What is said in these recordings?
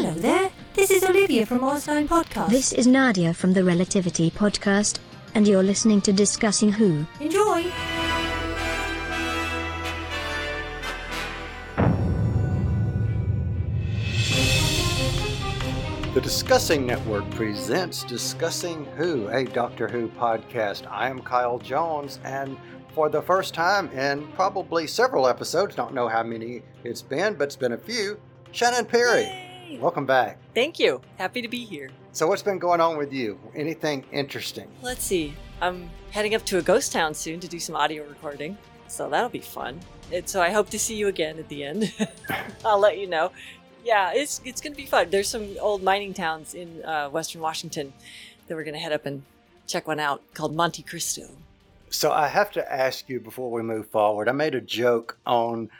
Hello there. This is Olivia from Orstein Podcast. This is Nadia from the Relativity Podcast, and you're listening to Discussing Who. Enjoy. The Discussing Network presents Discussing Who, a Doctor Who podcast. I am Kyle Jones, and for the first time in probably several episodes, don't know how many it's been, but it's been a few, Shannon Perry. Yay! Welcome back. Thank you. Happy to be here. So, what's been going on with you? Anything interesting? Let's see. I'm heading up to a ghost town soon to do some audio recording, so that'll be fun. And so I hope to see you again at the end. I'll let you know. Yeah, it's it's gonna be fun. There's some old mining towns in uh, Western Washington that we're gonna head up and check one out called Monte Cristo. So, I have to ask you before we move forward. I made a joke on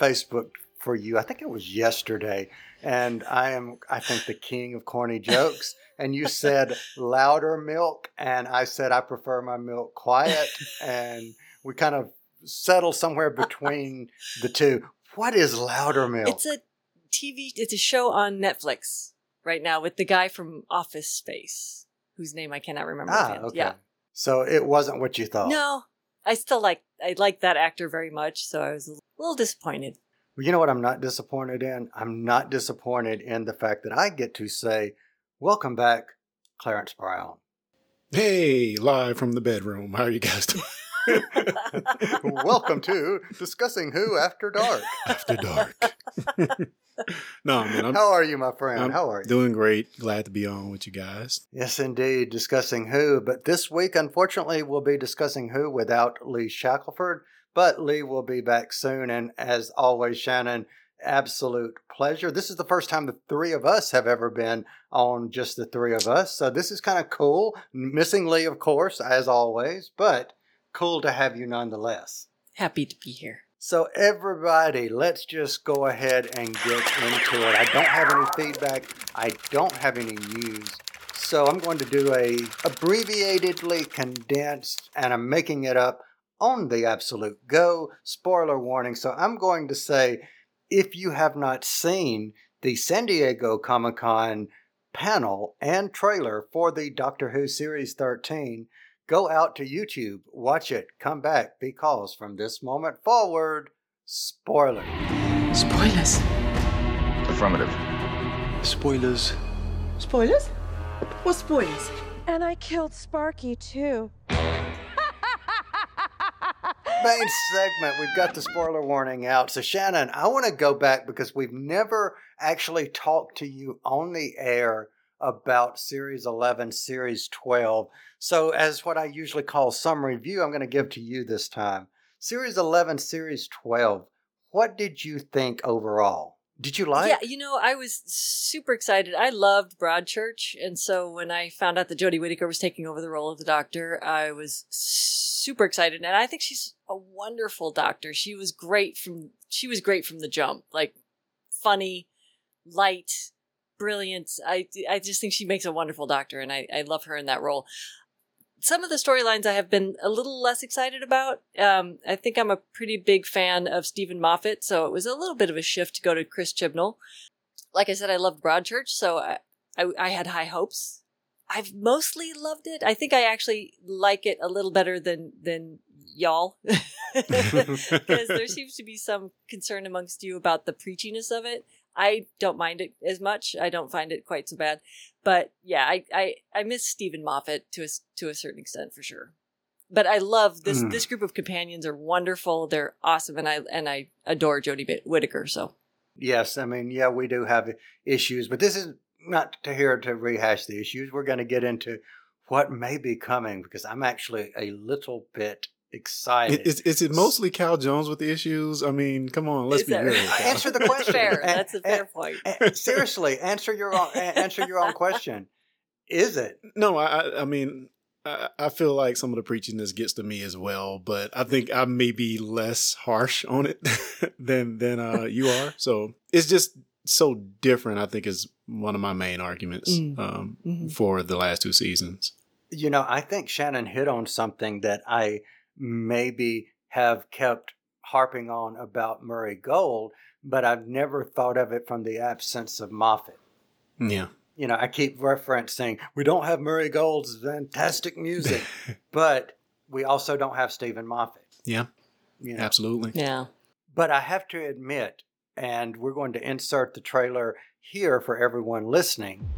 Facebook for you, I think it was yesterday, and I am, I think, the king of corny jokes. And you said louder milk, and I said I prefer my milk quiet, and we kind of settled somewhere between the two. What is Loudermilk? It's a TV. It's a show on Netflix right now with the guy from Office Space, whose name I cannot remember. ah, okay. Yeah. So it wasn't what you thought. No, I still like I like that actor very much, so I was a little disappointed. Well, you know what I'm not disappointed in? I'm not disappointed in the fact that I get to say, "Welcome back, Clarence Brown." Hey, live from the bedroom. How are you guys doing? Welcome to discussing Who After Dark. After dark. no, man, I'm, How are you, my friend? I'm How are you? doing great. Glad to be on with you guys. Yes, indeed, discussing Who. But this week, unfortunately, we'll be discussing Who without Lee Shackelford. But Lee will be back soon. And as always, Shannon, absolute pleasure. This is the first time the three of us have ever been on just the three of us. So this is kind of cool. Missing Lee, of course, as always, but cool to have you nonetheless. Happy to be here. So, everybody, let's just go ahead and get into it. I don't have any feedback. I don't have any news. So, I'm going to do a abbreviatedly condensed, and I'm making it up on the absolute go. Spoiler warning. So, I'm going to say if you have not seen the San Diego Comic Con panel and trailer for the Doctor Who Series 13, go out to YouTube, watch it, come back, because from this moment forward, spoiler. Spoilers. Affirmative. Spoilers. Spoilers? What spoilers? And I killed Sparky too. Main segment, we've got the spoiler warning out. So, Shannon, I want to go back because we've never actually talked to you on the air about Series 11, Series 12. So, as what I usually call some review, I'm going to give to you this time. Series 11, Series 12, what did you think overall? Did you like yeah, you know, I was super excited. I loved Broadchurch, and so when I found out that Jodie Whittaker was taking over the role of the Doctor, I was super excited. And I think she's a wonderful Doctor. She was great from she was great from the jump, like funny, light, brilliant. I I just think she makes a wonderful Doctor, and I I love her in that role. Some of the storylines I have been a little less excited about. Um, I think I'm a pretty big fan of Steven Moffat, so it was a little bit of a shift to go to Chris Chibnall. Like I said, I loved Broadchurch, so I, I, I had high hopes. I've mostly loved it. I think I actually like it a little better than than y'all, because there seems to be some concern amongst you about the preachiness of it. I don't mind it as much. I don't find it quite so bad. But yeah, I I, I miss Steven Moffat to a to a certain extent for sure. But I love this Mm. this group of companions are wonderful. They're awesome, and I and I adore Jodie Whitt- Whittaker. So Yes, I mean, yeah, we do have issues, but this is not to here to rehash the issues. We're going to get into what may be coming because I'm actually a little bit excited. Is, is it mostly Cal Jones with the issues? I mean, come on, let's Is be real. right? Answer the question. fair. That's a fair point. seriously, answer your own answer your own question. Is it? No, I, I- I mean, I, I feel like some of the preaching preachiness gets to me as well, but I think I may be less harsh on it than than uh, you are. So it's just so different. I think is one of my main arguments Mm. um, Mhm. for the last two seasons. You know, I think Shannon hit on something that I maybe have kept harping on about Murray Gold, but I've never thought of it from the absence of Moffat. Yeah. You know, I keep referencing we don't have Murray Gold's fantastic music, but we also don't have Steven Moffat. Yeah. You know? Absolutely. Yeah. But I have to admit, and we're going to insert the trailer here for everyone listening.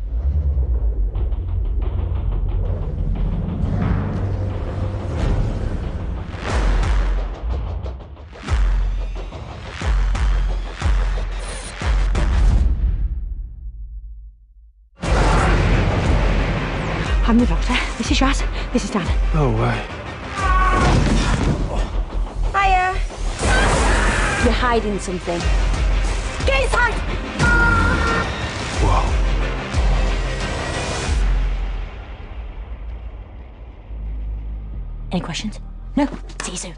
I'm the doctor. This is Yaz. This is Dan. No way. Hiya. You're hiding something. Get inside. Whoa. Any questions? No. See you soon.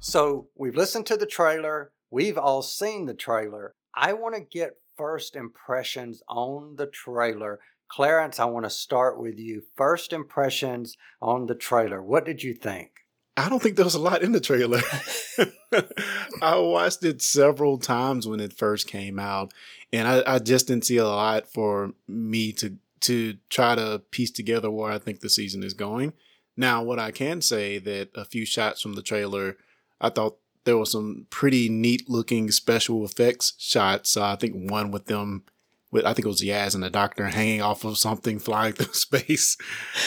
So we've listened to the trailer, we've all seen the trailer. I want to get first impressions on the trailer. Clarence, I want to start with you. First impressions on the trailer. What did you think? I don't think there was a lot in the trailer. I watched it several times when it first came out, and I, I, just didn't see a lot for me to to try to piece together where I think the season is going. Now, what I can say that a few shots from the trailer, I thought there were some pretty neat looking special effects shots. Uh, I think one with them with I think it was Yaz and the Doctor hanging off of something flying through space.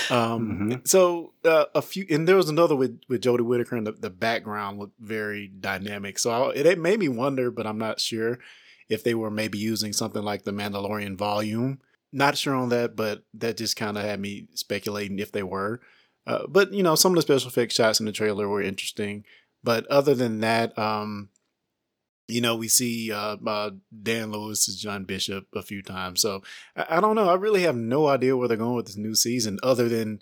Um, mm-hmm. So uh, a few, and there was another with with Jodie Whittaker, and the, the background looked very dynamic. So I, it, it made me wonder, but I'm not sure if they were maybe using something like the Mandalorian volume. Not sure on that, but that just kind of had me speculating if they were. Uh, but you know, some of the special effects shots in the trailer were interesting. But other than that, um, you know, we see uh, uh, Dan Lewis as John Bishop a few times. So I, I, don't know. I really have no idea where they're going with this new season, other than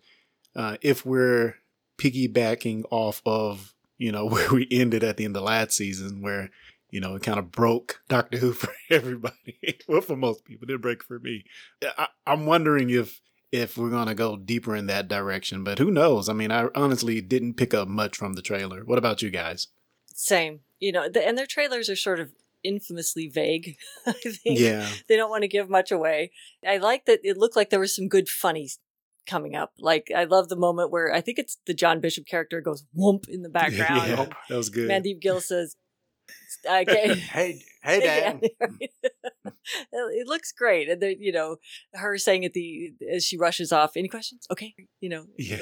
uh, if we're piggybacking off of you know where we ended at the end of last season, where you know it kind of broke Doctor Who for everybody. well, for most people, it didn't break for me. I, I'm wondering if if we're gonna go deeper in that direction, but who knows? I mean, I honestly didn't pick up much from the trailer. What about you guys? Same you know, the, and their trailers are sort of infamously vague. I think yeah. they don't want to give much away. I like that it looked like there was some good funny coming up. Like I love the moment where I think it's the John Bishop character goes whoomp in the background. yeah, that was good. Mandip Gill says, "Okay, hey, hey, Dan." it looks great, and then you know her saying at the as she rushes off. Any questions? Okay, you know, yeah.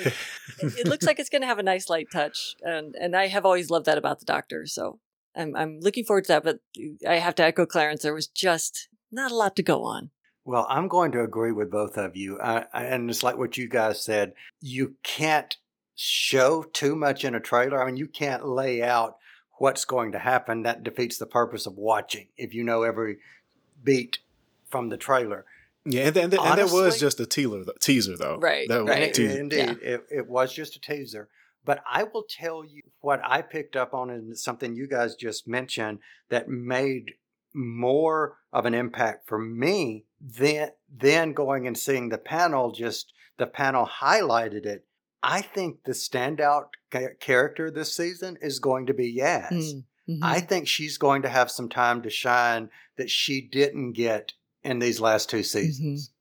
it, it looks like it's going to have a nice light touch, and and I have always loved that about the Doctor. So I'm I'm looking forward to that. But uh, I have to echo Clarence. There was just not a lot to go on. Well, I'm going to agree with both of you, I, and it's like what you guys said. You can't show too much in a trailer. I mean, you can't lay out what's going to happen. That defeats the purpose of watching. If you know every beat from the trailer. Yeah, and, and, Honestly, and that was just a teaser, teaser though. Right, that right. Teaser. Indeed, yeah. it, it was just a teaser. But I will tell you what I picked up on and something you guys just mentioned that made more of an impact for me than then going and seeing the panel. Just the panel highlighted it. I think the standout character this season is going to be Yaz. Mm, mm-hmm. I think she's going to have some time to shine that she didn't get in these last two seasons. Mm-hmm.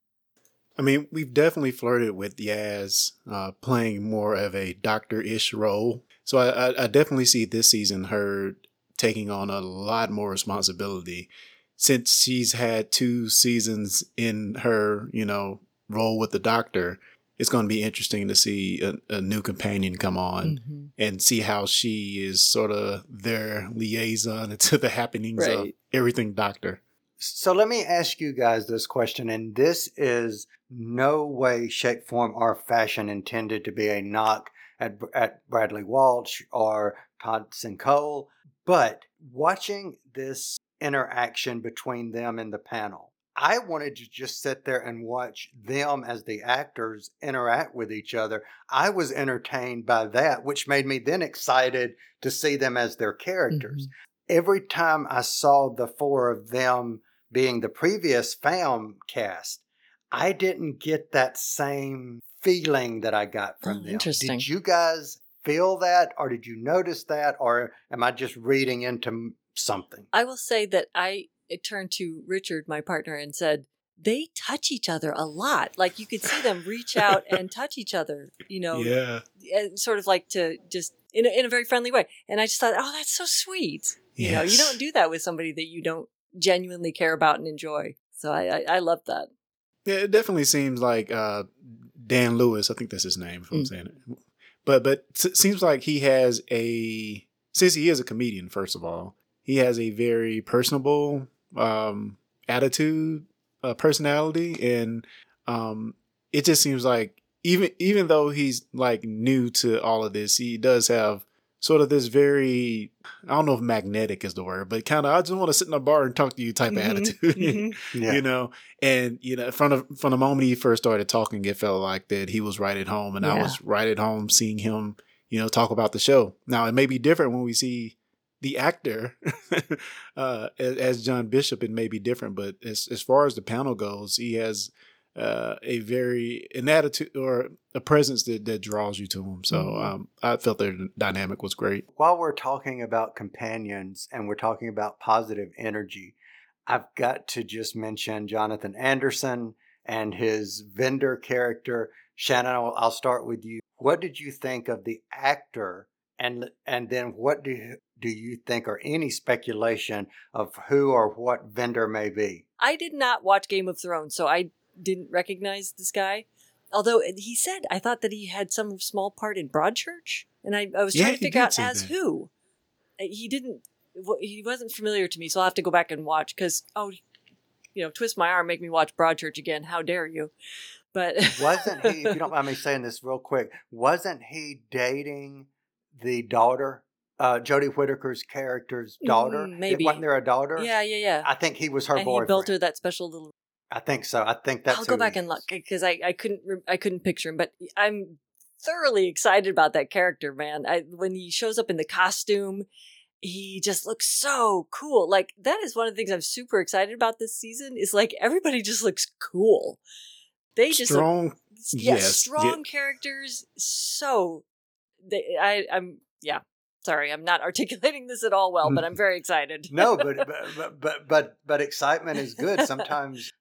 I mean, we've definitely flirted with Yaz uh, playing more of a doctor-ish role. So I, I, I definitely see this season her taking on a lot more responsibility since she's had two seasons in her, you know, role with the doctor. It's going to be interesting to see a, a new companion come on mm-hmm. and see how she is sort of their liaison to the happenings right. of everything doctor. So let me ask you guys this question, and this is no way, shape, form, or fashion intended to be a knock at, at Bradley Walsh or Tosin Cole, but watching this interaction between them and the panel, I wanted to just sit there and watch them as the actors interact with each other. I was entertained by that, which made me then excited to see them as their characters. Mm-hmm. Every time I saw the four of them being the previous fam cast, I didn't get that same feeling that I got from oh, them. Interesting. Did you guys feel that, or did you notice that, or am I just reading into something? I will say that I turned to Richard, my partner, and said, they touch each other a lot. Like you could see them reach out and touch each other, you know, Yeah. and sort of like to just in a, in a very friendly way. And I just thought, oh, that's so sweet. You know, you don't do that with somebody that you don't genuinely care about and enjoy. So I, I, I love that. Yeah, it definitely seems like uh, Dan Lewis. I think that's his name. If I'm Mm. saying it, but but it seems like he has a since he is a comedian. First of all, he has a very personable um, attitude, uh, personality, and um, it just seems like even even though he's like new to all of this, he does have sort of this very I don't know if magnetic is the word, but kind of I just want to sit in a bar and talk to you type Mhm, of attitude. mhm. Yeah. You know, and you know, from the from the moment he first started talking, it felt like that he was right at home, and I was right at home seeing him, you know, talk about the show. Now it may be different when we see the actor uh, as, John Bishop. It may be different, but as as far as the panel goes, he has uh, a very an attitude or a presence that that draws you to him. So Mhm. um, I felt their dynamic was great. While we're talking about companions and we're talking about positive energy, I've got to just mention Jonathan Anderson and his Vinder character. Shannon, I'll, I'll start with you. What did you think of the actor, and and then what do you, do you think, or any speculation of who or what Vinder may be? I did not watch Game of Thrones, so I didn't recognize this guy. Although he said, I thought that he had some small part in Broadchurch, and I, I was Yeah, trying to figure out as that. who. Uh, He didn't. wa- He wasn't familiar to me, so I'll have to go back and watch. Because oh, you know, twist my arm, make me watch Broadchurch again. How dare you? But Wasn't he, if you don't mind me saying this real quick, wasn't he dating the daughter, uh, Jodie Whittaker's character's daughter? Mm, maybe. Wasn't there a daughter? Yeah, yeah, yeah. I think he was her and boyfriend. he built her that special little. I think so. I think that's. I'll go who back he and look because I, I couldn't re- I couldn't picture him, but I'm thoroughly excited about that character, man. I when he shows up in the costume, he just looks so cool. Like that is one of the things I'm super excited about this season. Is like everybody just looks cool. They just look- Strong, yeah, yes, strong yeah. characters. So they, I, I'm yeah. Sorry, I'm not articulating this at all well, but I'm very excited. No, but, but but but but excitement is good. Sometimes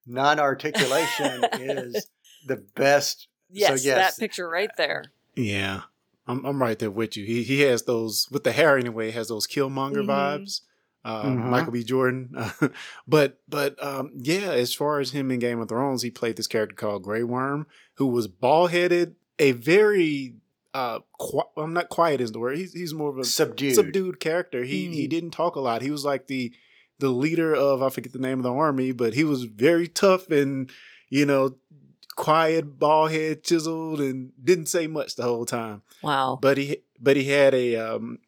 non-articulation is the best. yes, so yes, that picture right there. Yeah, I'm I'm right there with you. He he has those with the hair anyway. Has those Killmonger Mhm. vibes. Uh, Mhm. Michael B. Jordan, but but um, yeah, as far as him in Game of Thrones, he played this character called Grey Worm, who was bald headed, a very uh, qui- I'm not quiet is the word. He's he's more of a subdued. subdued character. He he Mm. didn't talk a lot. He was like the the leader of I forget the name of the army, but he was very tough and you know quiet, bald head, chiseled, and didn't say much the whole time. Wow. But he but he had a um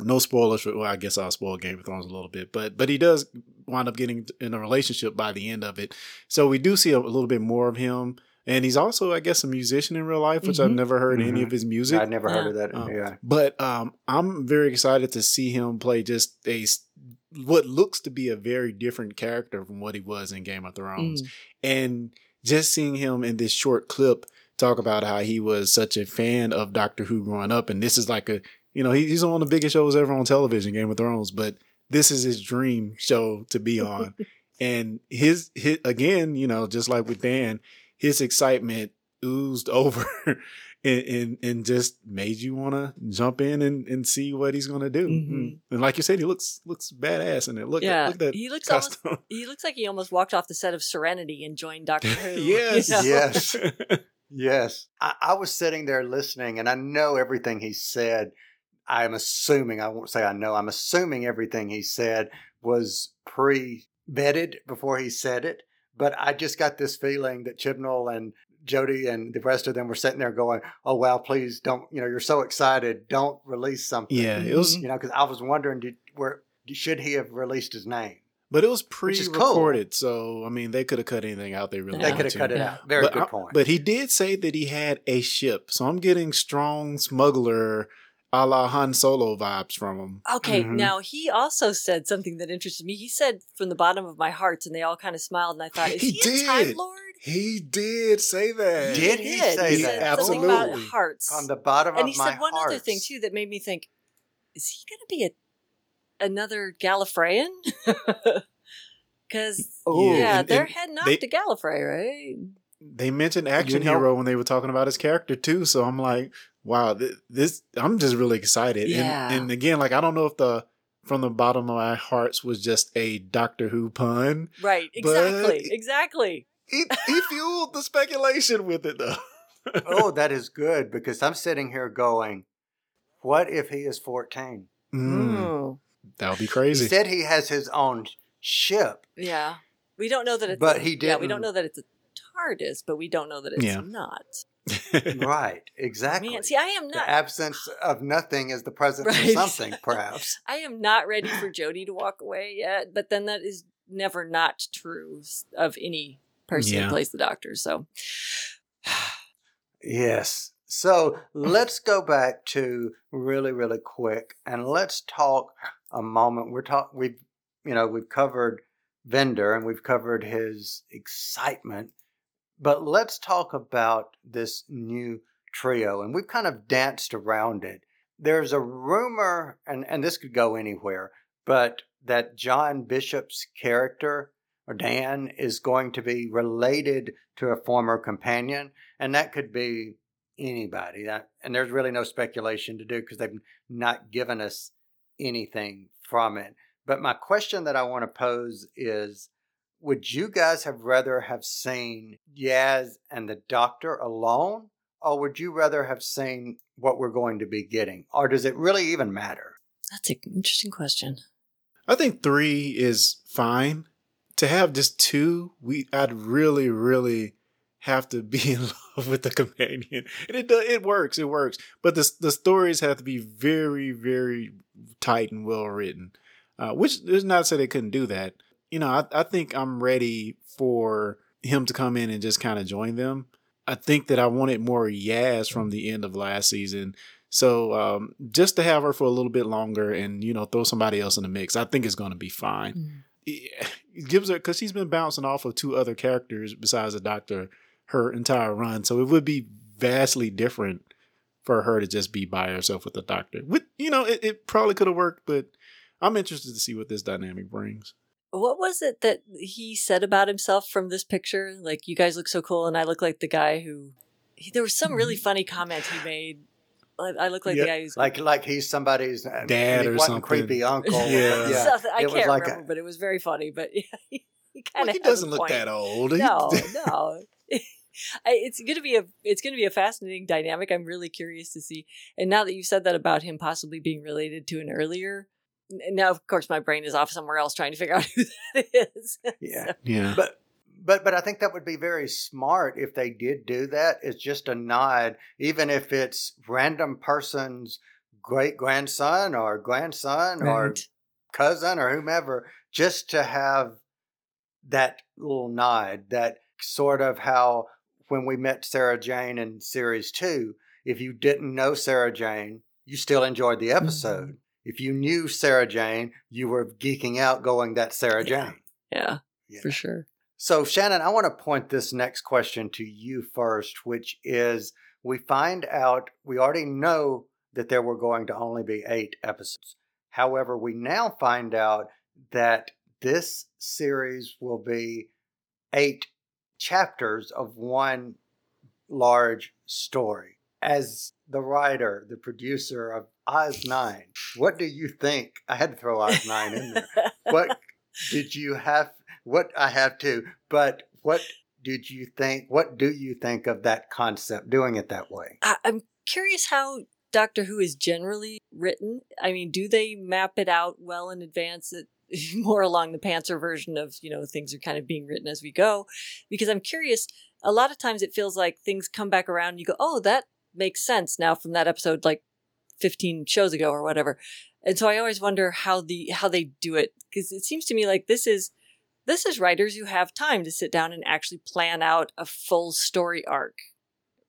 no spoilers for well, I guess I'll spoil Game of Thrones a little bit, but but he does wind up getting in a relationship by the end of it. So we do see a, little bit more of him. And he's also, I guess, a musician in real life, which I've Mhm. never heard any Mhm. of his music. I'd never heard of that. Um, yeah. But um, I'm very excited to see him play just a what looks to be a very different character from what he was in Game of Thrones, Mm. and just seeing him in this short clip talk about how he was such a fan of Doctor Who growing up, and this is like a you know he's on the biggest shows ever on television, Game of Thrones, but this is his dream show to be on, and his his again, you know, just like with Dan, his excitement oozed over and, and and just made you want to jump in and, and see what he's gonna do. Mhm. And like you said, he looks looks badass in it. Look, yeah, look at that he looks almost, he looks like he almost walked off the set of Serenity and joined Doctor Who. yes, you know? Yes. Yes. I, I was sitting there listening and I know everything he said. I'm assuming, I won't say I know, I'm assuming everything he said was pre vetted before he said it. But I just got this feeling that Chibnall and Jodie and the rest of them were sitting there going, oh, wow, please don't, you know, you're so excited. Don't release something. yeah, it was, mm-hmm. You know, because I was wondering, did, where, should he have released his name? but it was Which is cool. pre-recorded, so I mean, they could have cut anything out they really They They could have cut it out. Very but, good I- point. but he did say that he had a ship, so I'm getting strong smuggler, a la Han Solo vibes from him. Okay, Mhm. now he also said something that interested me. He said from the bottom of my heart, and they all kind of smiled, and I thought, is He he, a Time did. Lord? He did say that. Did he say that? he that? Said something about Absolutely. hearts. From the bottom and of my heart. And he said one other thing too that made me think, is he going to be a another Gallifreyan? Because Oh, yeah, and- they're and heading off they- to Gallifrey, right? They mentioned action You know- hero when they were talking about his character too, so I'm like, wow, th- this I'm just really excited. Yeah. And, and again, like I don't know if the from the bottom of my hearts was just a Doctor Who pun. Right, But- exactly, exactly. He, he fueled the speculation with it though. oh, that is good because I'm sitting here going, what if he is 14? Mm, Mm. that would be crazy. He said he has his own ship. Yeah, we don't know that it's. But a- he Yeah, we don't know that it's a TARDIS, but we don't know that it's Yeah. not. Right, exactly. Man, see, I am not. the absence of nothing is the presence Right. of something, perhaps. I am not ready for Jodie to walk away yet, but then that is never not true of any person Yeah. who plays the Doctor. So, Yes. So let's go back to really, really quick and let's talk a moment. We're talk we've you know, we've covered Vinder and we've covered his excitement, but let's talk about this new trio. And we've kind of danced around it. There's a rumor, and, and this could go anywhere, but that John Bishop's character or Dan is going to be related to a former companion, and that could be anybody. That, and there's really no speculation to do because they've not given us anything from it. But my question that I want to pose is would you guys have rather have seen Yaz and the doctor alone? Or would you rather have seen what we're going to be getting? Or does it really even matter? that's an interesting question. I think three is fine. To have just two, we I'd really, really have to be in love with the companion, and it does. It works. It works. But the the stories have to be very, very tight and well written. Uh, which is not to say they couldn't do that. You know, I, I think I'm ready for him to come in and just kind of join them. I think that I wanted more Yaz from the end of last season. So um, just to have her for a little bit longer and you know throw somebody else in the mix, I think it's going to be fine. Mm. It it gives her because she's been bouncing off of two other characters besides the Doctor her entire run, so it would be vastly different for her to just be by herself with the Doctor. With you know, it, it probably could have worked, but I'm interested to see what this dynamic brings. What was it that he said about himself from this picture? Like, you guys look so cool, and I look like the guy who. He, there was some really funny comment he made. I, I look like Yeah, the guy who's Like like he's somebody's uh, Dad he or wasn't something. creepy uncle. but Yeah. yeah. Something- I it can't like a- remember, but it was very funny. But yeah, he, he kind Well, of he doesn't look that old. He- No, no. I- it's gonna be a it's gonna be a fascinating dynamic. I'm really curious to see. And now that you said that about him possibly being related to an earlier, n- now of course my brain is off somewhere else trying to figure out who that is. Yeah. yeah. But but but I think that would be very smart if they did do that. It's just a nod, even if it's random person's great grandson or grandson or cousin or whomever, just to have that little nod, that sort of how when we met Sarah Jane in series two, if you didn't know Sarah Jane, you still enjoyed the mm-hmm. episode. If you knew Sarah Jane, you were geeking out going, That's Sarah Yeah. Jane. yeah, Yeah. for sure. So, Shannon, I want to point this next question to you first, which is we find out, we already know that there were going to only be eight episodes. However, we now find out that this series will be eight chapters of one large story. As the writer, the producer of Oz 9, what do you think? I had to throw Oz 9 in there what did you have what i have to but what did you think what do you think of that concept doing it that way I, I'm curious how Doctor Who is generally written. I mean, do they map it out well in advance? That more along the pantser version of you know things are kind of being written as we go, because I'm curious. A lot of times it feels like things come back around. and You go, oh, that makes sense now from that episode, like 15 shows ago or whatever. And so I always wonder how the how they do it because it seems to me like this is this is writers who have time to sit down and actually plan out a full story arc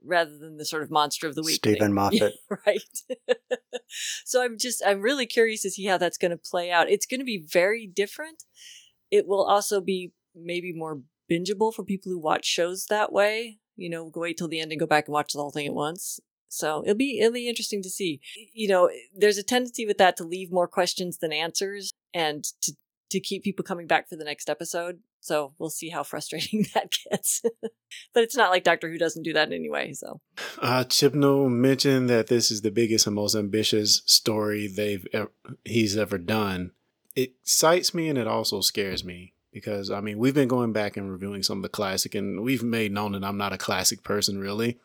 rather than the sort of monster of the week. steven moffat right. so I'm just I'm really curious to see how that's going to play out. It's going to be very different. It will also be maybe more bingeable for people who watch shows that way. You know, go wait till the end and go back and watch the whole thing at once. So it'll be it'll be interesting to see. You know, there's a tendency with that to leave more questions than answers, and to to keep people coming back for the next episode. So we'll see how frustrating that gets. but it's not like Doctor Who doesn't do that anyway. So Uh, Chibnall mentioned that this is the biggest and most ambitious story they've ever, he's ever done. It excites me and it also scares me because I mean we've been going back and reviewing some of the classic and we've made known that I'm not a classic person really,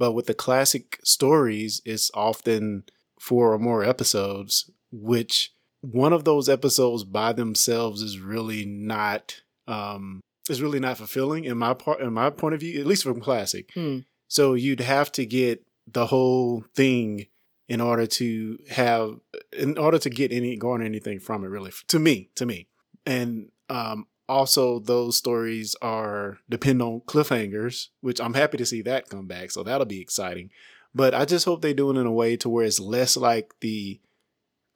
but with the classic stories, it's often four or more episodes, which one of those episodes by themselves is really not um is really not fulfilling in my part in my point of view, at least from classic. Hmm. So you'd have to get the whole thing in order to have in order to get any garner anything from it really to me to me and um also those stories are depend on cliffhangers which i'm happy to see that come back so that'll be exciting but i just hope they do it in a way to where it's less like the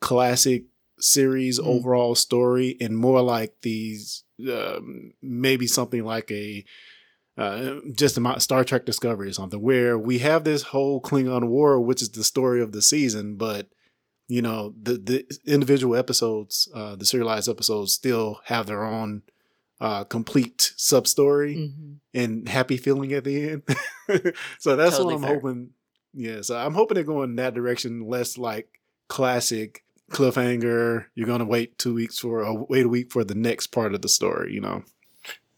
classic series Mm. overall story and more like these um, maybe something like a uh, just about Star Trek Discovery or something, where we have this whole Klingon War, which is the story of the season, but you know the the individual episodes, uh, the serialized episodes, still have their own uh, complete sub story Mhm. and happy feeling at the end. so that's Totally what I'm fair. hoping. Yeah, so I'm hoping they're going that direction, less like classic cliffhanger. You're gonna wait two weeks for, a wait a week for the next part of the story. You know.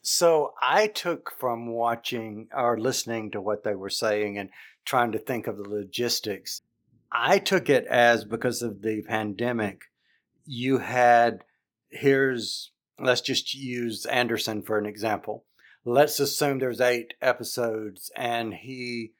So I took from watching or listening to what they were saying and trying to think of the logistics. I took it as because of the pandemic, you had here's let's just use Anderson for an example. Let's assume there's eight episodes and he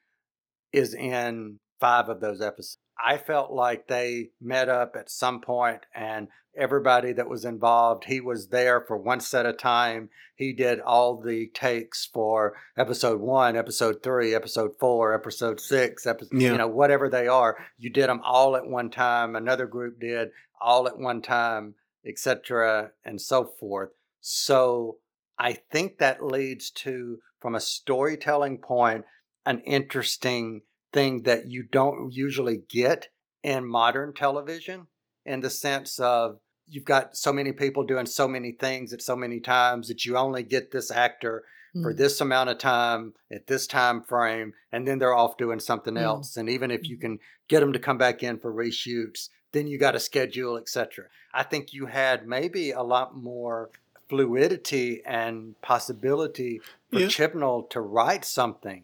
is in five of those episodes. I felt like they met up at some point and everybody that was involved, he was there for one set of time. He did all the takes for episode one, episode three, episode four, episode six, episode, Yeah. you know, whatever they are. You did them all at one time. Another group did all at one time, etc., and so forth. So I think that leads to, from a storytelling point, an interesting thing that you don't usually get in modern television in the sense of you've got so many people doing so many things at so many times that you only get this actor for Mm. this amount of time at this time frame and then they're off doing something Mm. else and even if you can get them to come back in for reshoots then you got to schedule etc i think you had maybe a lot more fluidity and possibility for Yeah. chibnall to write something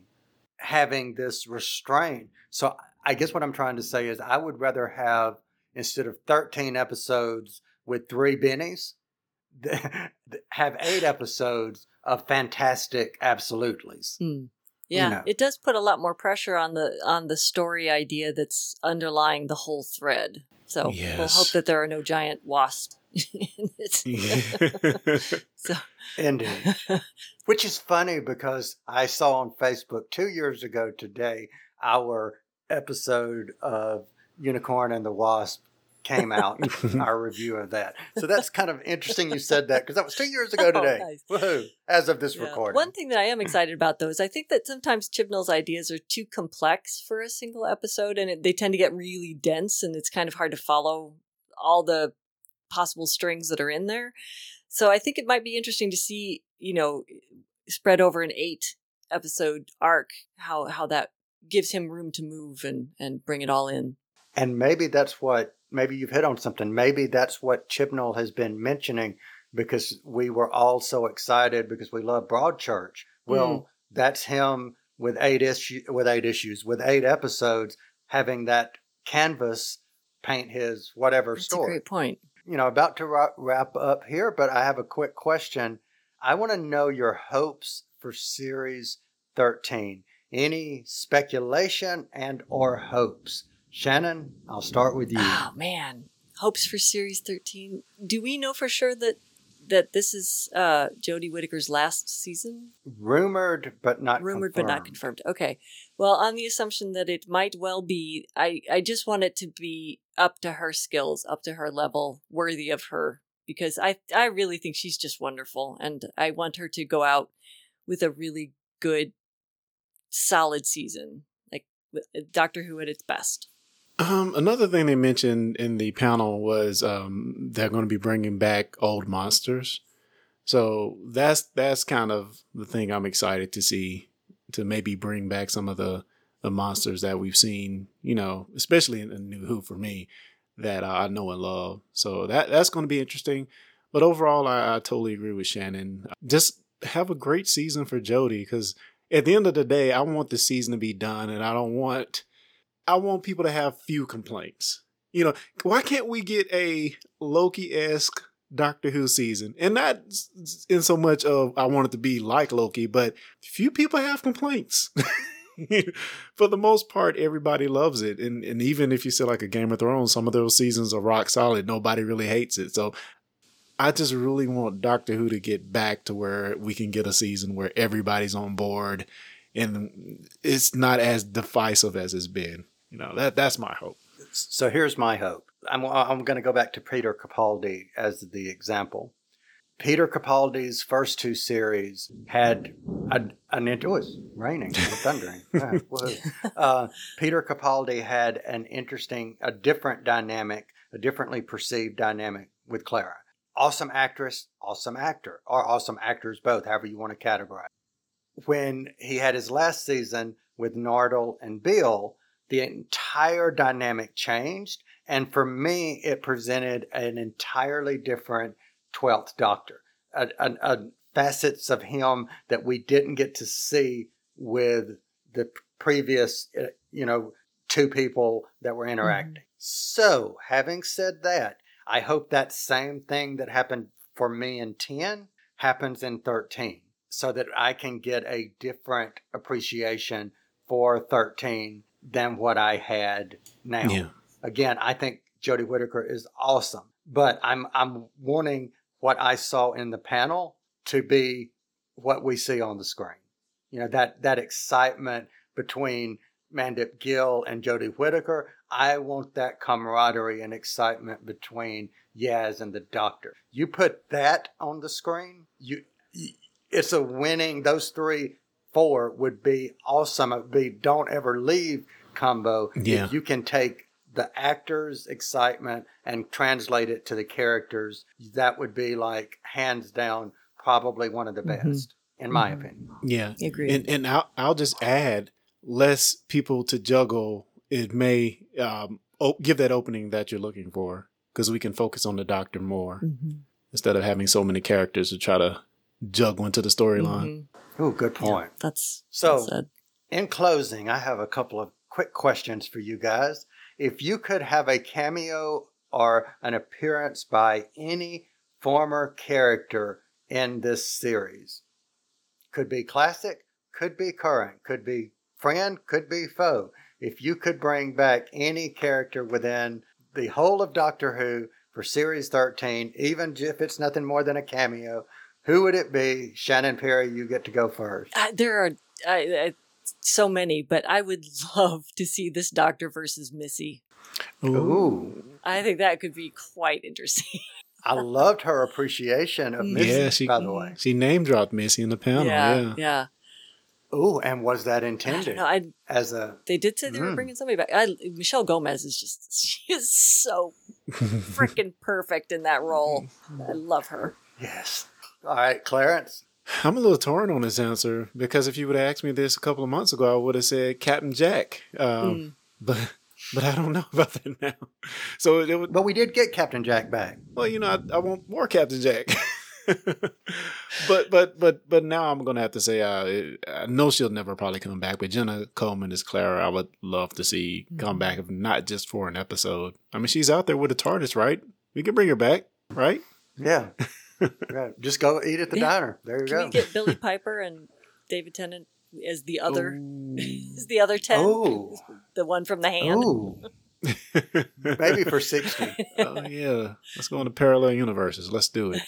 having this restraint so i guess what i'm trying to say is i would rather have instead of 13 episodes with three bennies have eight episodes of fantastic absolutely's Hmm. Yeah, know. it does put a lot more pressure on the on the story idea that's underlying the whole thread. So we'll hope that there are no giant wasps in it. So Indeed. Which is funny because I saw on Facebook two years ago today our episode of Unicorn and the Wasp came out, our review of that. So that's kind of interesting you said that because that was two years ago Oh, today. nice. Woohoo. As of this Yeah. recording. One thing that I am excited about, though, is I think that sometimes Chibnall's ideas are too complex for a single episode, and it, they tend to get really dense, and it's kind of hard to follow all the possible strings that are in there. So I think it might be interesting to see, you know, spread over an eight episode arc, how how that gives him room to move and and bring it all in. And maybe that's what, maybe you've hit on something. Maybe that's what Chibnall has been mentioning because we were all so excited because we love Broadchurch. Well, Mm. that's him with eight issue with eight issues with eight episodes having that canvas paint his whatever That's a story. great point. You know, about to wrap, wrap up here, but I have a quick question. I want to know your hopes for series 13. Any speculation and or hopes? Shannon, I'll start with you. Oh man, hopes for series thirteen. Do we know for sure that that this is uh Jodie Whittaker's last season? Rumored but not Rumored but not confirmed. Okay. Well, on the assumption that it might well be, I I just want it to be up to her skills, up to her level, worthy of her because I I really think she's just wonderful and I want her to go out with a really good solid season. Like with- Doctor Who at its best. Um, another thing they mentioned in the panel was um, they're going to be bringing back old monsters. So that's that's kind of the thing I'm excited to see to maybe bring back some of the the monsters that we've seen, you know, especially in the New Who for me that I know and love. So that that's going to be interesting. But overall, I, I totally agree with Shannon. Just have a great season for Jodie because at the end of the day, I want the season to be done, and I don't want I want people to have few complaints. You know, why can't we get a Loki esque Doctor Who season? And not in so much of I want it to be like Loki, but few people have complaints. For the most part, everybody loves it. And and even if you say like a Game of Thrones, some of those seasons are rock solid. Nobody really hates it. So I just really want Doctor Who to get back to where we can get a season where everybody's on board and it's not as divisive as it's been. You know, that that's my hope. So here's my hope. I'm, I'm going to go back to Peter Capaldi as the example. Peter Capaldi's first two series had a, an it was raining and thundering. uh, Peter Capaldi had an interesting, a different dynamic, a differently perceived dynamic with Clara. Awesome actress, awesome actor, or awesome actors both, however you want to categorize. When he had his last season with Nardole and Bill, the entire dynamic changed. And for me, it presented an entirely different 12th Doctor, a, a, a facets of him that we didn't get to see with the previous, uh, you know, two people that were interacting. Mm-hmm. So, having said that, I hope that same thing that happened for me in 10 happens in 13 so that I can get a different appreciation for 13 than what I had now. Yeah. Again, I think Jodie Whittaker is awesome, but I'm I'm wanting what I saw in the panel to be what we see on the screen. You know that that excitement between Mandip Gill and Jodie Whittaker. I want that camaraderie and excitement between Yaz and the Doctor. You put that on the screen, you it's a winning. Those three four would be awesome. It would be don't ever leave combo. Yeah. If you can take the actors' excitement and translate it to the characters, that would be like hands down probably one of the mm-hmm. best, mm-hmm. in my mm-hmm. opinion. Yeah. Agree. And and I'll I'll just add less people to juggle. It may um, give that opening that you're looking for because we can focus on the doctor more mm-hmm. instead of having so many characters to try to juggle to the storyline. Mm-hmm. Oh, good point. Yeah, that's so. That's in closing, I have a couple of quick questions for you guys. If you could have a cameo or an appearance by any former character in this series, could be classic, could be current, could be friend, could be foe. If you could bring back any character within the whole of Doctor Who for Series 13, even if it's nothing more than a cameo, who would it be? Shannon Perry, you get to go first. Uh, there are uh, so many, but I would love to see this Doctor versus Missy. Ooh. I think that could be quite interesting. I loved her appreciation of Missy, yeah, she, by the way. She name dropped Missy in the panel. Yeah. Yeah. yeah. Oh, and was that intended I I, as a? They did say they mm. were bringing somebody back. I, Michelle Gomez is just she is so freaking perfect in that role. I love her. Yes. All right, Clarence. I'm a little torn on this answer because if you would have asked me this a couple of months ago, I would have said Captain Jack. Um, mm. But but I don't know about that now. So it would, but we did get Captain Jack back. Well, you know, I, I want more Captain Jack. but but but but now I'm gonna have to say uh, I know she'll never probably come back, but Jenna Coleman is Clara. I would love to see come back, if not just for an episode. I mean, she's out there with the TARDIS, right? We can bring her back, right? Yeah. right. Just go eat at the yeah. diner. There you Can go. We get Billie Piper and David Tennant as the other is the other ten. Oh. The one from the hand. Ooh. Maybe for sixty. oh yeah. Let's go into parallel universes. Let's do it.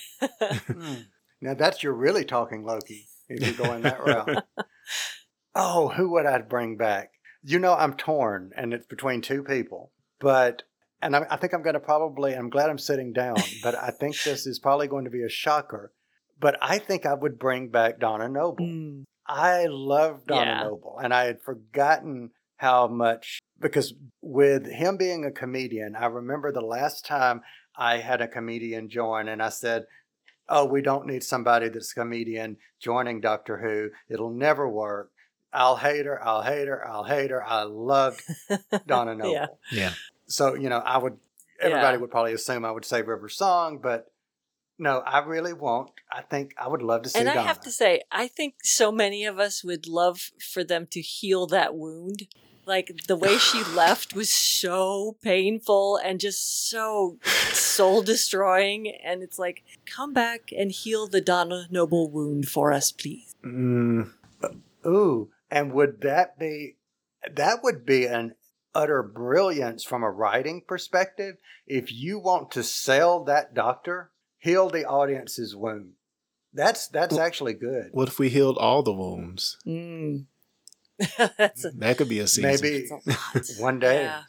Hmm. Now that's you're really talking Loki if you're going that route. oh, who would I bring back? You know, I'm torn, and it's between two people. But and I, I think I'm going to probably, I'm glad I'm sitting down, but I think this is probably going to be a shocker. But I think I would bring back Donna Noble. Mm. I love Donna yeah. Noble, and I had forgotten how much because with him being a comedian, I remember the last time I had a comedian join and I said, Oh, we don't need somebody that's a comedian joining Doctor Who. It'll never work. I'll hate her. I'll hate her. I'll hate her. I loved Donna Noble. Yeah. Yeah. So, you know, I would, everybody Yeah. would probably assume I would say River Song, but no, I really won't. I think I would love to see and I Donna. have to say, I think so many of us would love for them to heal that wound. Like the way she left was so painful and just so soul destroying. And it's like, come back and heal the Donna Noble wound for us, please. Mm, Ooh, and would that be that would be an utter brilliance from a writing perspective if you want to sell that doctor, heal the audience's wound. That's that's actually good. what if we healed all the wounds? Mm. A, That could be a season. Maybe a one day. Yeah.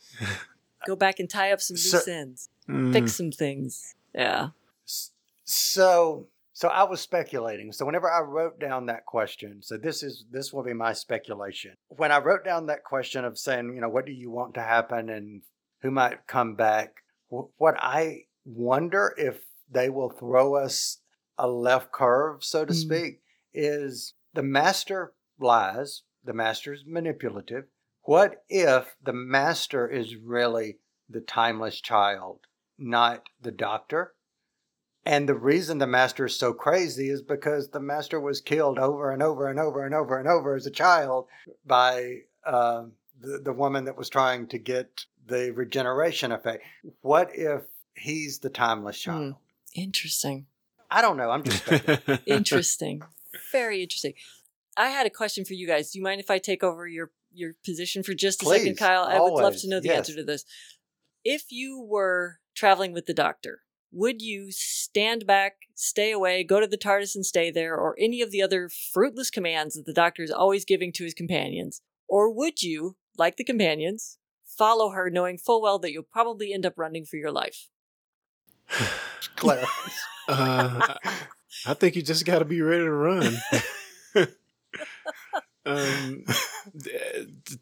Go back and tie up some So- loose ends, Mm, fix some things. Yeah. So so I was speculating. So whenever I wrote down that question, so this is this will be my speculation. When I wrote down that question of saying, you know, what do you want to happen and who might come back, what I wonder if they will throw us a left curve, so to Mm. speak, is the master lies, the master is manipulative. What if the master is really the timeless child, not the doctor? And the reason the master is so crazy is because the master was killed over and over and over and over and over as a child by uh, the, the woman that was trying to get the regeneration effect. What if he's the timeless child? Interesting. I don't know. I'm just. Interesting. Very interesting. I had a question for you guys. Do you mind if I take over your your position for just a second, Kyle? I would love to know the yes. answer to this. If you were traveling with the doctor, would you stand back, stay away, go to the TARDIS and stay there, or any of the other fruitless commands that the doctor is always giving to his companions? Or would you, like the companions, follow her knowing full well that you'll probably end up running for your life? Clarence. uh, I- think you just got to be ready to run. um,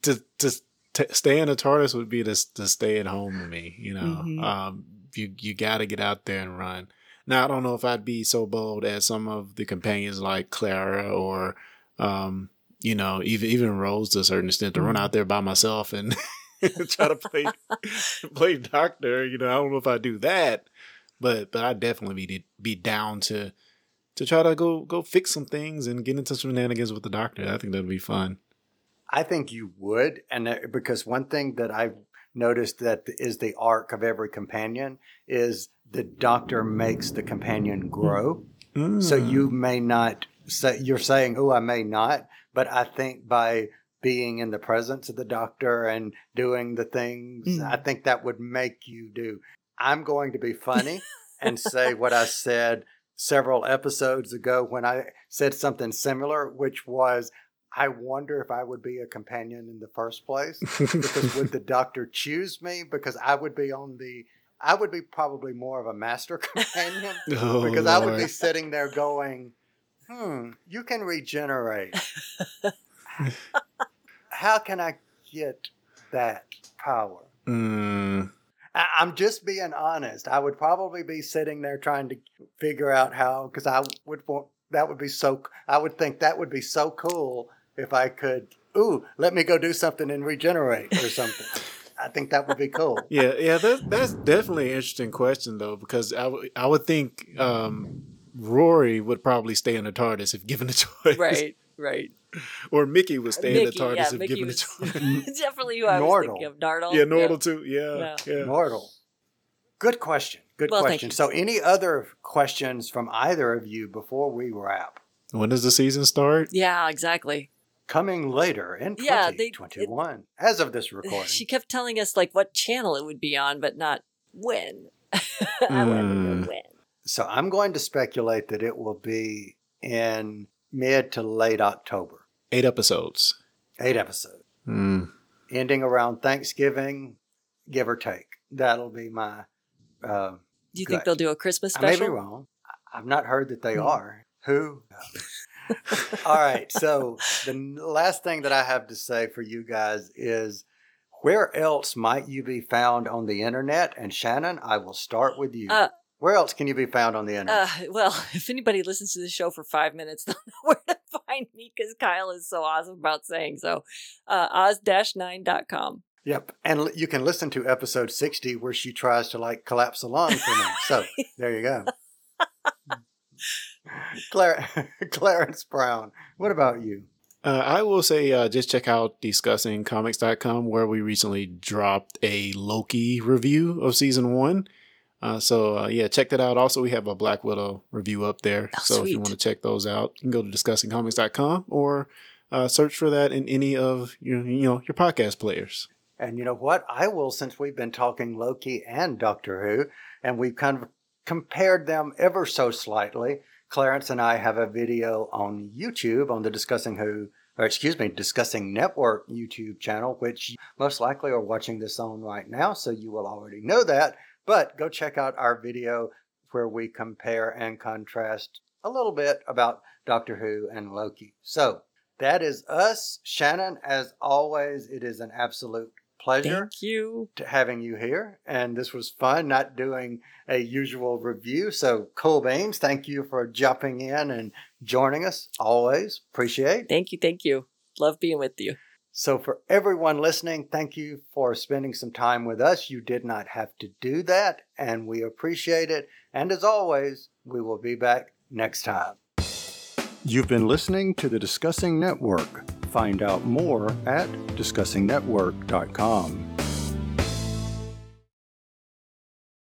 to to t- stay in the TARDIS would be to to stay at home to me. You know, Mhm. um, you you got to get out there and run. Now I don't know if I'd be so bold as some of the companions like Clara or, um, you know, even even Rose to a certain extent to run out there by myself and try to play play doctor. You know, I don't know if I do that, but but I'd definitely be be down to to try to go go fix some things and get into some shenanigans with the doctor. I think that'd be fun. I think you would, and because one thing that I've noticed that is the arc of every companion is the doctor makes the companion grow. So Mm. you may not say you're saying, "Oh, I may not," but I think by being in the presence of the doctor and doing the things, Mm. I think that would make you do. I'm going to be funny and say what I said several episodes ago when I said something similar, which was, I wonder if I would be a companion in the first place. because would the doctor choose me? Because I would be on the, I would be probably more of a master companion Oh, because I would be sitting there going, hmm, you can regenerate. How can I get that power? Mm, I- I'm just being honest. I would probably be sitting there trying to figure out how, because I would want that would be so. I would think that would be so cool if I could. Ooh, let me go do something and regenerate or something. I think that would be cool. yeah, yeah. That's that's definitely an interesting question though, because I would I would think um, Rory would probably stay in the TARDIS if given the choice, Right, right. Or Mickey would stay in the TARDIS yeah, if Mickey given was the choice. definitely who I was thinking of. Nardole. yeah, Nardole too. Yeah, Yeah. yeah. Nardole. Good question. Good Well, question. So, any other questions from either of you before we wrap? When does the season start? Yeah, exactly. Coming later in Yeah, they- 2021, as of this recording. She kept telling us like what channel it would be on, but not when. I want to Hmm. know when. So I'm going to speculate that it will be in mid to late October. Eight episodes. Eight episodes, Mm. ending around Thanksgiving, give or take. That'll be my. Uh, Do you think they'll do a Christmas special? I may be wrong. I- I've not heard that they Hmm. are. Who? All right. So the last thing that I have to say for you guys is where else might you be found on the internet? And Shannon, I will start with you. Uh, where else can you be found on the internet? Uh, well, if anybody listens to the show for five minutes, they'll know where to find me because Kyle is so awesome about saying so. Uh, oz-9.com. Yep. And l- you can listen to episode 60 where she tries to like collapse the lung for me. So there you go. Clar- Clarence Brown, what about you? Uh, I will say uh, just check out discussingcomics.com where we recently dropped a Loki review of season one. Uh, so uh, yeah, check that out. Also, we have a Black Widow review up there. Oh, so if you want to check those out, you can go to discussingcomics.com or uh, search for that in any of your you know your podcast players. And you know what? I will, since we've been talking Loki and Doctor Who, and we've kind of compared them ever so slightly. Clarence and I have a video on YouTube on the Discussing Who, or excuse me, Discussing Network YouTube channel, which most likely are watching this on right now, so you will already know that. But go check out our video where we compare and contrast a little bit about Doctor Who and Loki. So that is us. Shannon, as always, it is an absolute pleasure Thank you. to having you here. And this was fun, not doing a usual review. So, Cole Baines, thank you for jumping in and joining us. Always appreciate. Thank you. Thank you. Love being with you. So, for everyone listening, thank you for spending some time with us. You did not have to do that, and we appreciate it. And as always, we will be back next time. You've been listening to the Discussing Network. Find out more at discussingnetwork.com.